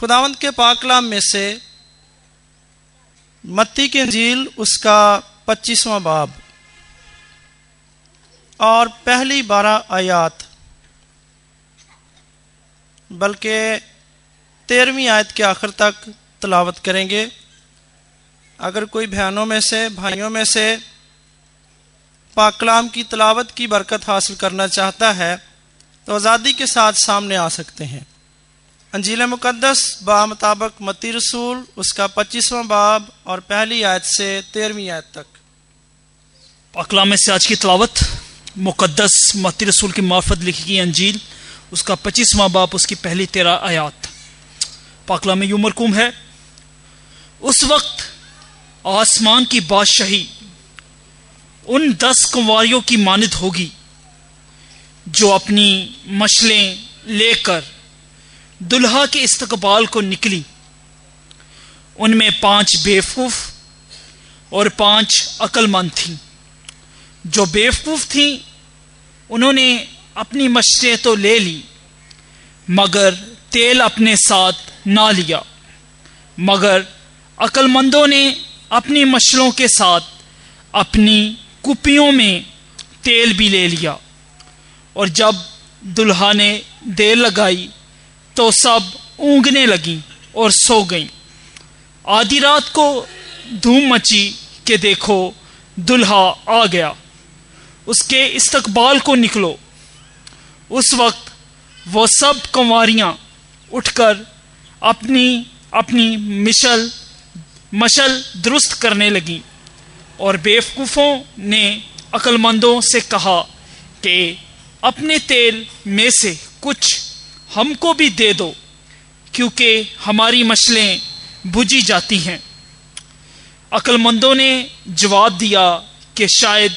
खुदावंत के पाकलाम में से मत्ती की झील उसका पच्चीसवां बाब। और पहली बारह आयात, बल्कि तेरहवीं आयत के आखिर तक तलावत करेंगे। अगर कोई बहनों में से, भाइयों में से पाकलाम की तलावत की बरकत हासिल करना चाहता है तो आज़ादी के साथ सामने आ सकते हैं। अंजील मुकदस बा मुताबक मती रसूल, उसका पच्चीसवां बाब और पहली आयत से तेरहवीं आयत तक। पाकलाम में से आज की तलावत मुकदस मती रसूल की मार्फत लिखी गई अंजील, उसका पच्चीसवां बाप उसकी पहली तेरह आयात। पाकला में यूँ मरकूम है, उस वक्त आसमान की बादशाही उन दस कुंवारियों की मानद होगी, जो अपनी मछलें लेकर दुल्हा के इस्तकबाल को निकली। उनमें पाँच बेवकूफ़ और पाँच अक्लमंद थीं। जो बेवकूफ़ थीं, उन्होंने अपनी मछलें तो ले ली, मगर तेल अपने साथ ना लिया। मगर अक्लमंदों ने अपनी मछलों के साथ अपनी कुपियों में तेल भी ले लिया। और जब दुल्हा ने देर लगाई तो सब ऊँगने लगी और सो गई। आधी रात को धूम मची के देखो, दुल्हा आ गया। उसके इस्तकबाल को निकलो। उस वक्त वो सब कुंवारियाँ उठकर अपनी अपनी मिशल, मशल दुरुस्त करने लगी और बेवकूफ़ों ने अक्लमंदों से कहा कि अपने तेल में से कुछ हमको भी दे दो, क्योंकि हमारी मछलें बुझी जाती हैं। अक्लमंदों ने जवाब दिया कि शायद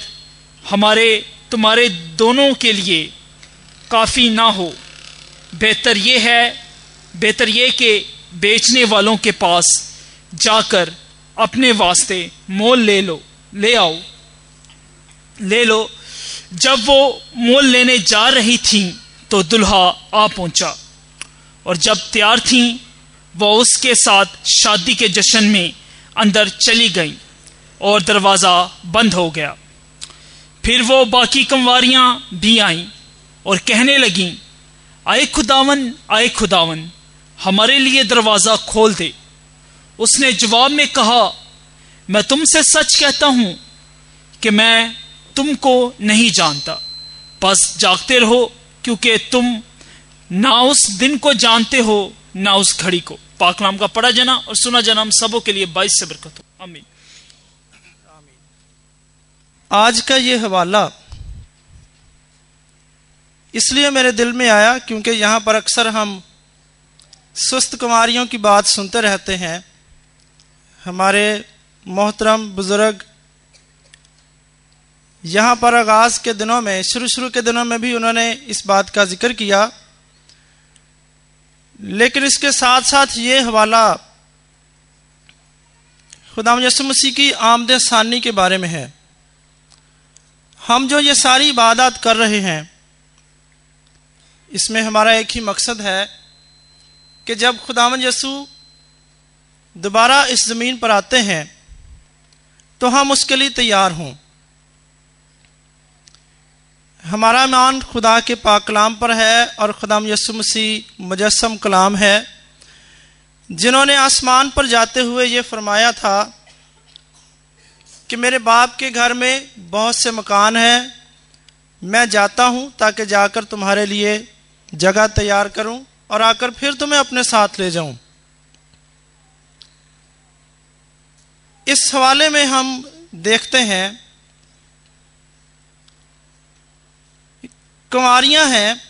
हमारे, तुम्हारे दोनों के लिए काफ़ी ना हो। बेहतर ये है, बेहतर ये कि बेचने वालों के पास जाकर अपने वास्ते मोल ले लो, ले आओ। ले लो, जब वो मोल लेने जा रही थी तो दुल्हा आ पहुँचा। और जब तैयार थी, वो उसके साथ शादी के जश्न में अंदर चली गई और दरवाज़ा बंद हो गया। फिर वो बाकी कंवारियाँ भी आईं और कहने लगीं, आए खुदावन आए खुदावन, हमारे लिए दरवाज़ा खोल दे। उसने जवाब में कहा, मैं तुमसे सच कहता हूँ कि मैं तुमको नहीं जानता। बस जागते रहो क्योंकि तुम ना उस दिन को जानते हो, ना उस घड़ी को। पाकलाम का पढ़ा जना और सुना जना हम सबों के लिए बाईस से बरकत हो। अमीन आज का ये हवाला इसलिए मेरे दिल में आया क्योंकि यहाँ पर अक्सर हम सुस्त कुमारियों की बात सुनते रहते हैं। हमारे मोहतरम बुज़ुर्ग यहाँ पर आगाज़ के दिनों में शुरू शुरू के दिनों में भी उन्होंने इस बात का ज़िक्र किया। लेकिन इसके साथ साथ ये हवाला खुदा यसु मसीह की आमद सानी के बारे में है। हम जो ये सारी इबादत कर रहे हैं, इसमें हमारा एक ही मकसद है कि जब खुदाम यसु दोबारा इस ज़मीन पर आते हैं तो हम उसके लिए तैयार हों। हमारा ईमान खुदा के पाक कलाम पर है और खुदाम यसु मसीह मुजस्म कलाम है। जिन्होंने आसमान पर जाते हुए ये फरमाया था कि मेरे बाप के घर में बहुत से मकान हैं, मैं जाता हूँ ताकि जाकर तुम्हारे लिए जगह तैयार करूँ और आकर फिर तुम्हें अपने साथ ले जाऊँ। इस हवाले में हम देखते हैं कुंवरियाँ हैं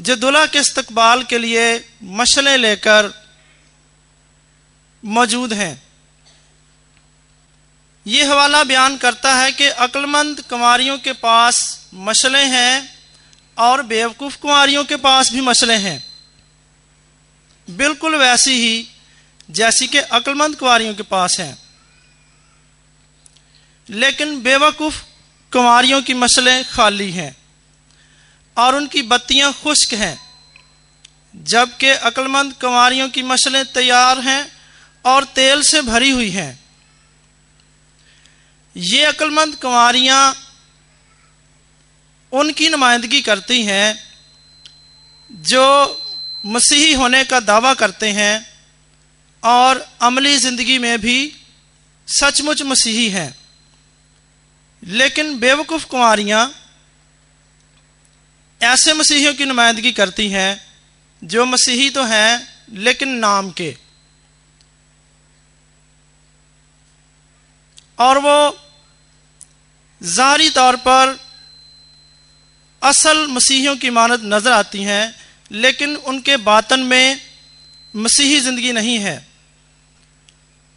जो दुल्हा के इस्तकबाल के लिए मशलें लेकर मौजूद हैं। ये हवाला बयान करता है कि अक्लमंद कुंवरियों के पास मशलें हैं और बेवकूफ़ कुंवरियों के पास भी मसले हैं। बिल्कुल वैसी ही जैसी कि अक्लमंद कुंवरियों के पास हैं। लेकिन बेवकूफ़ कुंवरियों की मसले खाली हैं। और उनकी बत्तियाँ खुश्क हैं, जबकि अक्लमंद कुमारियों की मसलें तैयार हैं और तेल से भरी हुई हैं। ये अक्लमंद कुमारियाँ उनकी नुमाइंदगी करती हैं, जो मसीही होने का दावा करते हैं और अमली ज़िंदगी में भी सचमुच मसीही हैं। लेकिन बेवकूफ़ कुमारियाँ ऐसे मसीहियों की नुमाइंदगी करती हैं, जो मसीही तो हैं, लेकिन नाम के। और वो ज़ाहरी तौर पर असल मसीहियों की मानत नज़र आती हैं, लेकिन उनके बातन में मसीही ज़िंदगी नहीं है।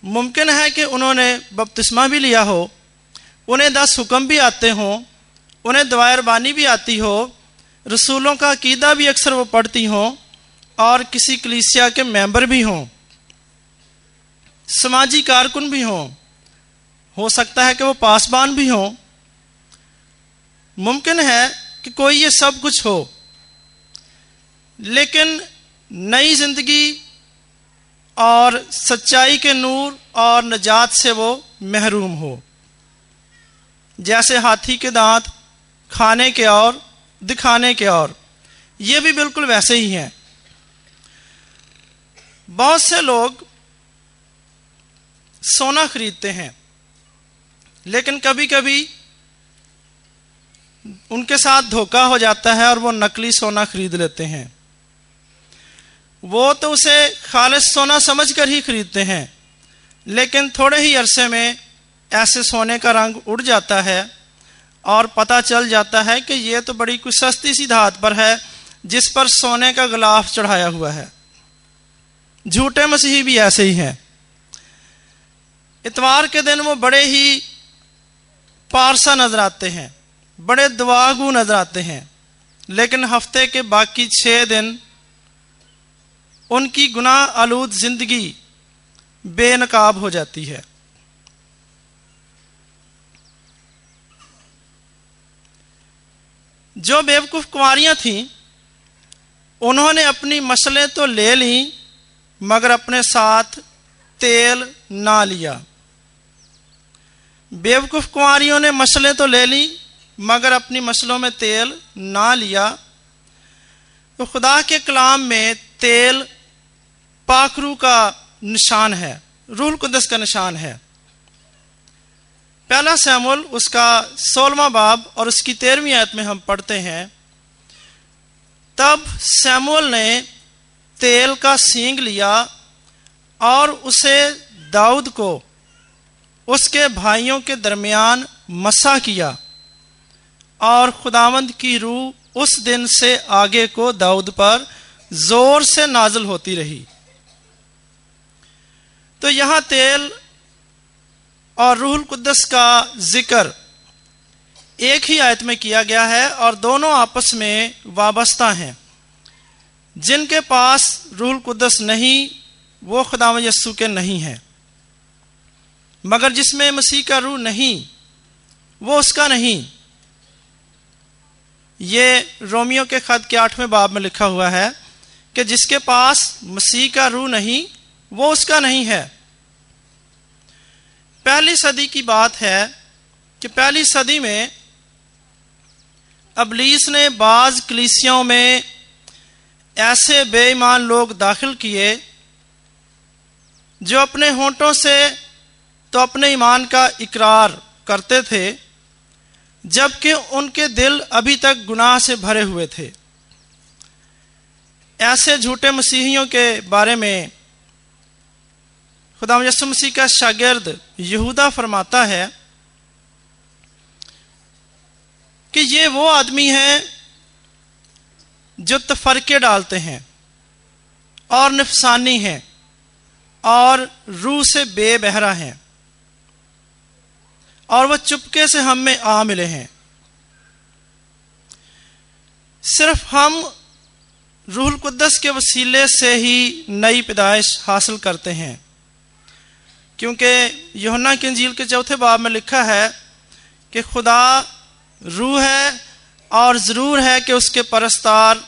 मुमकिन है कि उन्होंने बपतिस्मा भी लिया हो, उन्हें दस हुक्म भी आते हों, उन्हें दवायरबानी भी आती हो रसूलों का अकीदा भी अक्सर वो पढ़ती हों और किसी कलीसिया के मेंबर भी हों, समाजी कारकुन भी हों, हो सकता है कि वो पासबान भी हों। मुमकिन है कि कोई ये सब कुछ हो, लेकिन नई ज़िंदगी और सच्चाई के नूर और नजात से वो महरूम हो। जैसे हाथी के दांत, खाने के और दिखाने के और। ये भी बिल्कुल वैसे ही हैं। बहुत से लोग सोना खरीदते हैं, लेकिन कभी कभी उनके साथ धोखा हो जाता है और वो नकली सोना खरीद लेते हैं। वो तो उसे खालिश सोना समझकर ही खरीदते हैं, लेकिन थोड़े ही अरसे में ऐसे सोने का रंग उड़ जाता है और पता चल जाता है कि ये तो बड़ी कुछ सस्ती सी धात पर है, जिस पर सोने का गिलाफ चढ़ाया हुआ है। झूठे मसीही भी ऐसे ही हैं। इतवार के दिन वो बड़े ही पारसा नज़र आते हैं, बड़े दुआगु नज़र आते हैं। लेकिन हफ़्ते के बाकी छह दिन उनकी गुनाह आलूद ज़िंदगी बेनकाब हो जाती है। जो बेवकूफ़ कुमारियाँ थीं, उन्होंने अपनी मसले तो ले ली, मगर अपने साथ तेल ना लिया। बेवकूफ़ कुमारियों ने मसले तो ले ली, मगर अपनी मसलों में तेल ना लिया। तो खुदा के कलाम में तेल पाखरू का निशान है रूल कुदस का निशान है। पहला सैमुल उसका सोलवा बाब और उसकी तेरहवीं आयत में हम पढ़ते हैं, तब सैमुअल ने तेल का सींग लिया और उसे दाऊद को, उसके भाइयों के दरमियान मसा किया और खुदावंद की रूह उस दिन से आगे को दाऊद पर ज़ोर से नाजल होती रही। तो यहाँ तेल और रूहुल कुद्दस का ज़िक्र एक ही आयत में किया गया है और दोनों आपस में वाबस्ता हैं। जिनके पास रूहुल कुद्दस नहीं, वो खुदाम यस्सु के नहीं है। मगर जिसमें मसीह का रूह नहीं, वो उसका नहीं। ये रोमियो के खत के आठवें बाब में लिखा हुआ है कि जिसके पास मसीह का रूह नहीं, वो उसका नहीं है। पहली सदी की बात है कि पहली सदी में अबलीस ने बाज कलीसियों में ऐसे बेईमान लोग दाखिल किए जो अपने होंठों से तो अपने ईमान का इकरार करते थे, जबकि उनके दिल अभी तक गुनाह से भरे हुए थे। ऐसे झूठे मसीहियों के बारे में खुदा यसु मसीह का शागिर्द यहूदा फरमाता है कि ये वो आदमी हैं जो तफरके डालते हैं और नफसानी हैं और रूह से बेबहरा हैं और वह चुपके से हम में आ मिले हैं। सिर्फ़ हम रूहुल कुद्दस के वसीले से ही नई पैदाइश हासिल करते हैं। क्योंकि योहन्ना की अंजील के चौथे बाब में लिखा है कि खुदा रूह है और ज़रूर है कि उसके परस्तार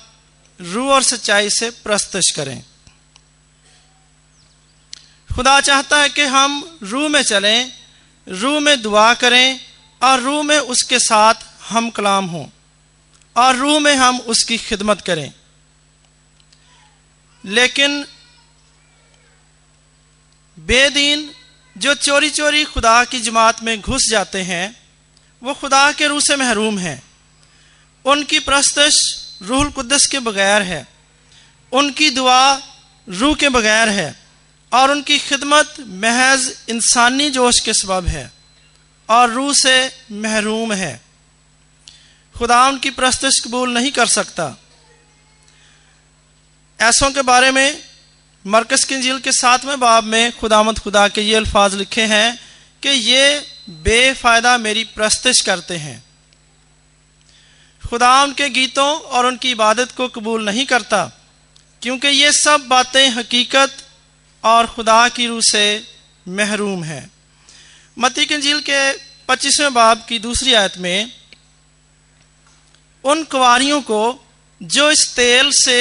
रूह और सच्चाई से प्रस्तश करें। खुदा चाहता है कि हम रूह में चलें, रूह में दुआ करें और रूह में उसके साथ हम कलाम हों और रूह में हम उसकी खिदमत करें। लेकिन बेदीन जो चोरी चोरी खुदा की जमात में घुस जाते हैं, वो खुदा के रूह से महरूम हैं। उनकी प्रस्तश रूहुल कुद्दस के बगैर है। उनकी दुआ रूह के बगैर है और उनकी खिदमत महज इंसानी जोश के सबब है और रूह से महरूम है। खुदा उनकी प्रस्तश कबूल नहीं कर सकता। ऐसों के बारे में मरकस की झील के सातवें बाब में खुदामद खुदा के ये अल्फाज लिखे हैं कि ये बेफायदा मेरी प्रस्तश करते हैं। खुदा उनके गीतों और उनकी इबादत को कबूल नहीं करता, क्योंकि ये सब बातें हकीकत और खुदा की रूह से महरूम है। मती के झील के पच्चीसवें बाब की दूसरी आयत में, उन कुवारियों को जो इस तेल से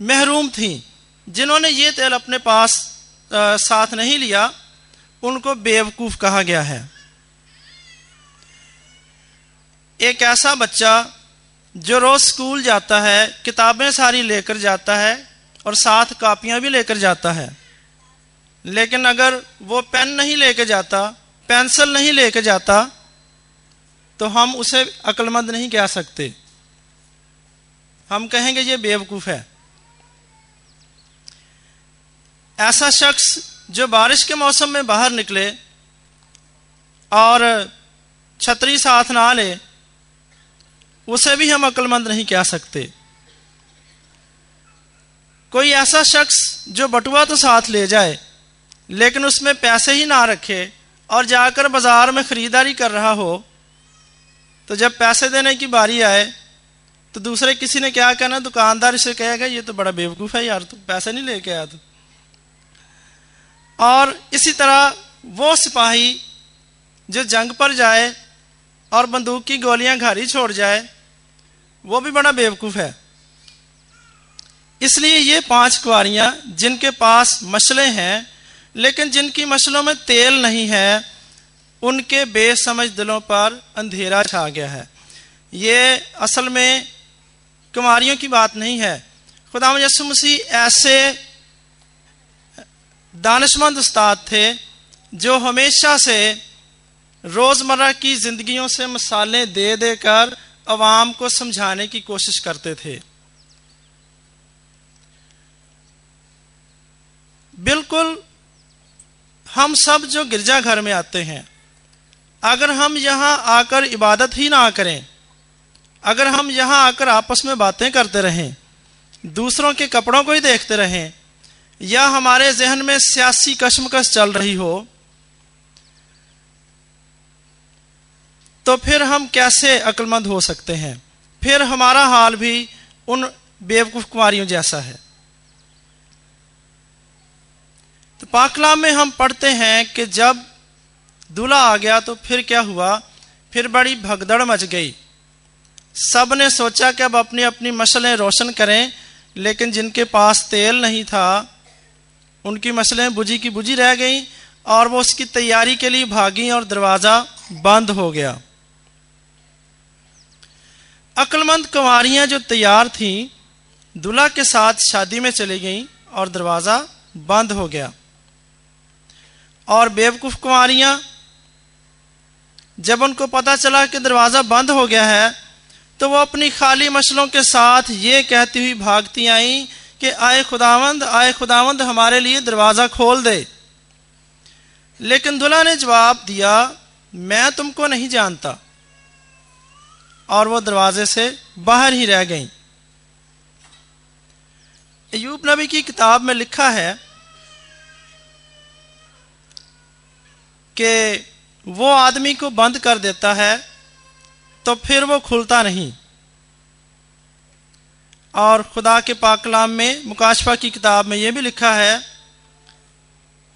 महरूम थी जिन्होंने ये तेल अपने पास आ, साथ नहीं लिया उनको बेवकूफ़ कहा गया है। एक ऐसा बच्चा जो रोज स्कूल जाता है किताबें सारी लेकर जाता है और साथ कापियाँ भी लेकर जाता है। लेकिन अगर वो पेन नहीं लेकर जाता पेंसिल नहीं लेकर जाता तो हम उसे अक्लमंद नहीं कह सकते। हम कहेंगे ये बेवकूफ़ है। ऐसा शख्स जो बारिश के मौसम में बाहर निकले और छतरी साथ ना ले, उसे भी हम अक्लमंद नहीं कह सकते। कोई ऐसा शख्स जो बटुआ तो साथ ले जाए, लेकिन उसमें पैसे ही ना रखे और जाकर बाज़ार में खरीदारी कर रहा हो तो जब पैसे देने की बारी आए तो दूसरे किसी ने क्या कहना, दुकानदार इसे कहेगा, ये तो बड़ा बेवकूफ़ है यार, तू पैसे नहीं लेके आया तू। और इसी तरह वो सिपाही जो जंग पर जाए और बंदूक की गोलियाँ घारी छोड़ जाए, वो भी बड़ा बेवकूफ़ है। इसलिए ये पाँच कुआरियाँ जिनके पास मसले हैं, लेकिन जिनकी मसलों में तेल नहीं है, उनके बेसमझ दिलों पर अंधेरा छा गया है। ये असल में कुमारियों की बात नहीं है। खुदा यसु मसीह ऐसे दानशमंद उस्ताद थे, जो हमेशा से रोज़मर्रा की ज़िंदगियों से मसाले दे देकर अवाम को समझाने की कोशिश करते थे। बिल्कुल हम सब जो गिरजाघर में आते हैं, अगर हम यहाँ आकर इबादत ही ना करें, अगर हम यहाँ आकर आपस में बातें करते रहें, दूसरों के कपड़ों को ही देखते रहें या हमारे जहन में सियासी कशमकश चल रही हो तो फिर हम कैसे अक्लमंद हो सकते हैं? फिर हमारा हाल भी उन बेवकूफ़ कुमारियों जैसा है। तो पाकलाम में हम पढ़ते हैं कि जब दूल्हा आ गया तो फिर क्या हुआ? फिर बड़ी भगदड़ मच गई। सबने सोचा कि अब अपनी अपनी मसलें रोशन करें, लेकिन जिनके पास तेल नहीं था उनकी मसलें बुझी की बुझी रह गई और वो उसकी तैयारी के लिए भागी और दरवाज़ा बंद हो गया। अक्लमंद कुंवरियाँ जो तैयार थी, दुल्हा के साथ शादी में चली गई और दरवाज़ा बंद हो गया। और बेवकूफ़ कुंवरियाँ, जब उनको पता चला कि दरवाज़ा बंद हो गया है तो वो अपनी खाली मसलों के साथ ये कहती हुई भागती आई कि आए खुदावंद आए खुदावंद हमारे लिए दरवाज़ा खोल दे। लेकिन दुल्हा ने जवाब दिया, मैं तुमको नहीं जानता। और वो दरवाजे से बाहर ही रह गई। अयूब नबी की किताब में लिखा है कि वो आदमी को बंद कर देता है तो फिर वो खुलता नहीं। और खुदा के पाकलाम में, मुकाशफा की किताब में यह भी लिखा है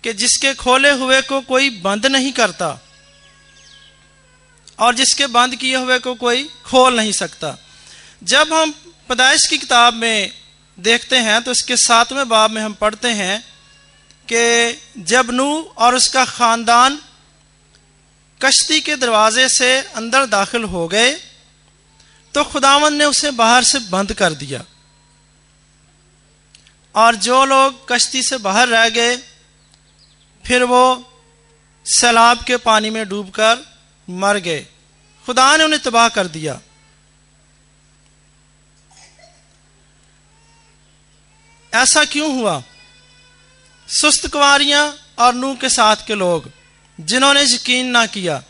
कि जिसके खोले हुए को कोई बंद नहीं करता और जिसके बंद किए हुए को कोई खोल नहीं सकता। जब हम पैदाइश की किताब में देखते हैं तो इसके सातवें बाब में हम पढ़ते हैं कि जब नू और उसका खानदान कश्ती के दरवाजे से अंदर दाखिल हो गए तो खुदावन ने उसे बाहर से बंद कर दिया। और जो लोग कश्ती से बाहर रह गए, फिर वो सैलाब के पानी में डूबकर मर गए। खुदा ने उन्हें तबाह कर दिया। ऐसा क्यों हुआ? सुस्त कुमारियाँ और नू के साथ के लोग, जिन्होंने यकीन ना किया,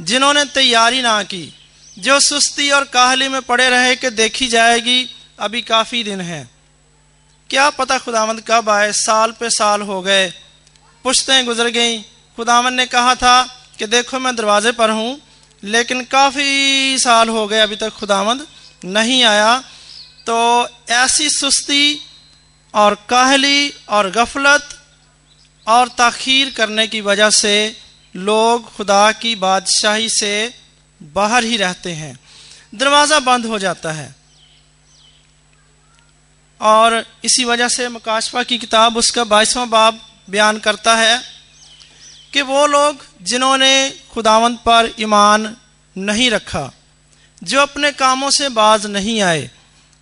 जिन्होंने तैयारी ना की जो सुस्ती और काहली में पड़े रहे कि देखी जाएगी, अभी काफ़ी दिन है। क्या पता खुदावंद कब आए, साल पे साल हो गए। पुश्तें गुजर गई। खुदावन ने कहा था कि देखो मैं दरवाजे पर हूँ, लेकिन काफ़ी साल हो गए अभी तक खुदावंद नहीं आया। तो ऐसी सुस्ती और काहली और गफलत और ताखीर करने की वजह से लोग खुदा की बादशाही से बाहर ही रहते हैं। दरवाज़ा बंद हो जाता है। और इसी वजह से मुकाशफा की किताब उसका बाईसवा बाब बयान करता है कि वो लोग जिन्होंने खुदावंत पर ईमान नहीं रखा, जो अपने कामों से बाज नहीं आए,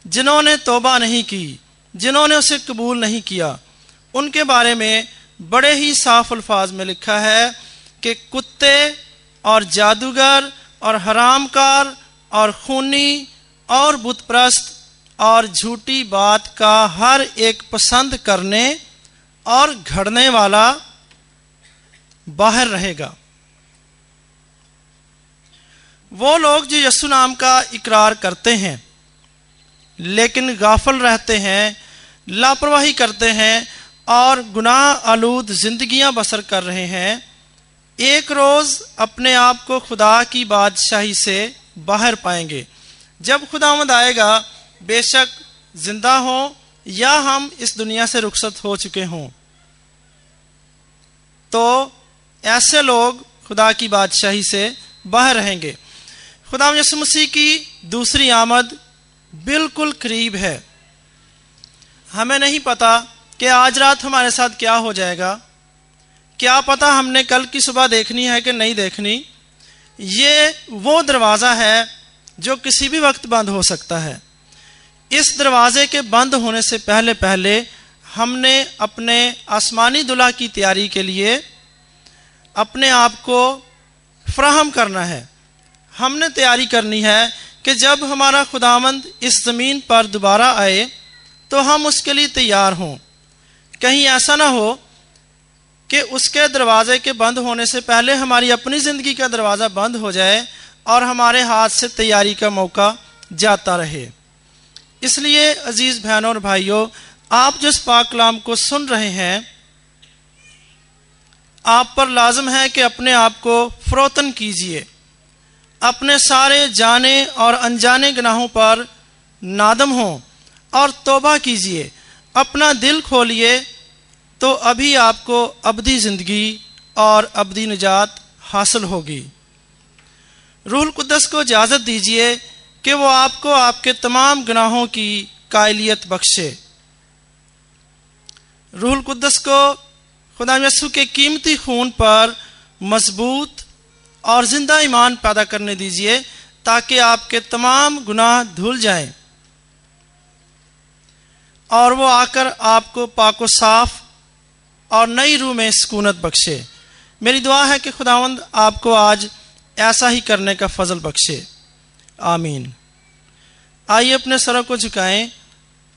जिन्होंने तोबा नहीं की, जिन्होंने उसे कबूल नहीं किया, उनके बारे में बड़े ही साफ़ अल्फाज में लिखा है कि कुत्ते और जादूगर और हरामकार और खूनी और बुतप्रस्त और झूठी बात का हर एक पसंद करने और घड़ने वाला बाहर रहेगा। वो लोग जो यसु नाम का इकरार करते हैं, लेकिन गाफल रहते हैं, लापरवाही करते हैं और गुनाह आलूद जिंदगियाँ बसर कर रहे हैं एक रोज अपने आप को खुदा की बादशाही से बाहर पाएँगे। जब खुदामद आएगा, बेशक ज़िंदा हो या हम इस दुनिया से रुखसत हो चुके हों। तो ऐसे लोग खुदा की बादशाही से बाहर रहेंगे। खुदा यसु मसीह की दूसरी आमद बिल्कुल करीब है। हमें नहीं पता कि आज रात हमारे साथ क्या हो जाएगा। क्या पता हमने कल की सुबह देखनी है कि नहीं देखनी? ये वो दरवाज़ा है जो किसी भी वक्त बंद हो सकता है। इस दरवाजे के बंद होने से पहले पहले हमने अपने आसमानी दुल्हा की तैयारी के लिए अपने आप को फ्राहम करना है। हमने तैयारी करनी है कि जब हमारा खुदामंद इस ज़मीन पर दोबारा आए तो हम उसके लिए तैयार हों। कहीं ऐसा ना हो कि उसके दरवाजे के बंद होने से पहले हमारी अपनी ज़िंदगी का दरवाज़ा बंद हो जाए और हमारे हाथ से तैयारी का मौका जाता रहे। इसलिए अज़ीज़ बहनों और भाइयों, आप जिस पाकलाम को सुन रहे हैं, आप पर लाजम है कि अपने आप को फरोतन कीजिए। अपने सारे जाने और अनजाने गुनाहों पर नादम हो और तोबा कीजिए। अपना दिल खोलिए तो अभी आपको अबदी ज़िंदगी और अबदी निजात हासिल होगी। रूल कुदस को इजाज़त दीजिए कि वो आपको आपके तमाम गुनाहों की कायलियत बख्शे। रूहुल कुदस को खुदा यसु के कीमती खून पर मज़बूत और ज़िंदा ईमान पैदा करने दीजिए, ताकि आपके तमाम गुनाह धुल जाएँ। और वो आकर आपको पाको साफ़ और नई रूह में सुकूनत बख्शे। मेरी दुआ है कि खुदावंद आपको आज ऐसा ही करने का फजल बख्शे। आमीन। आइए अपने सरों को झुकाएँ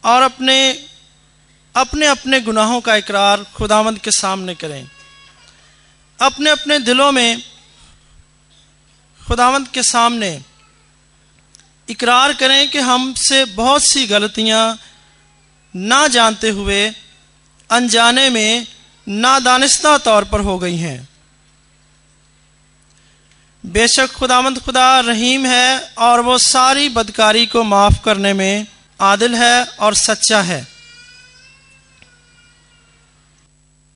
और अपने अपने अपने गुनाहों का इकरार खुदावंद के सामने करें। अपने अपने दिलों में खुदावंद के सामने इकरार करें कि हमसे बहुत सी गलतियाँ ना जानते हुए, अनजाने में नादानिस्ता तौर पर हो गई हैं। बेशक खुदामंद खुदा रहीम है और वो सारी बदकारी को माफ़ करने में आदिल है और सच्चा है।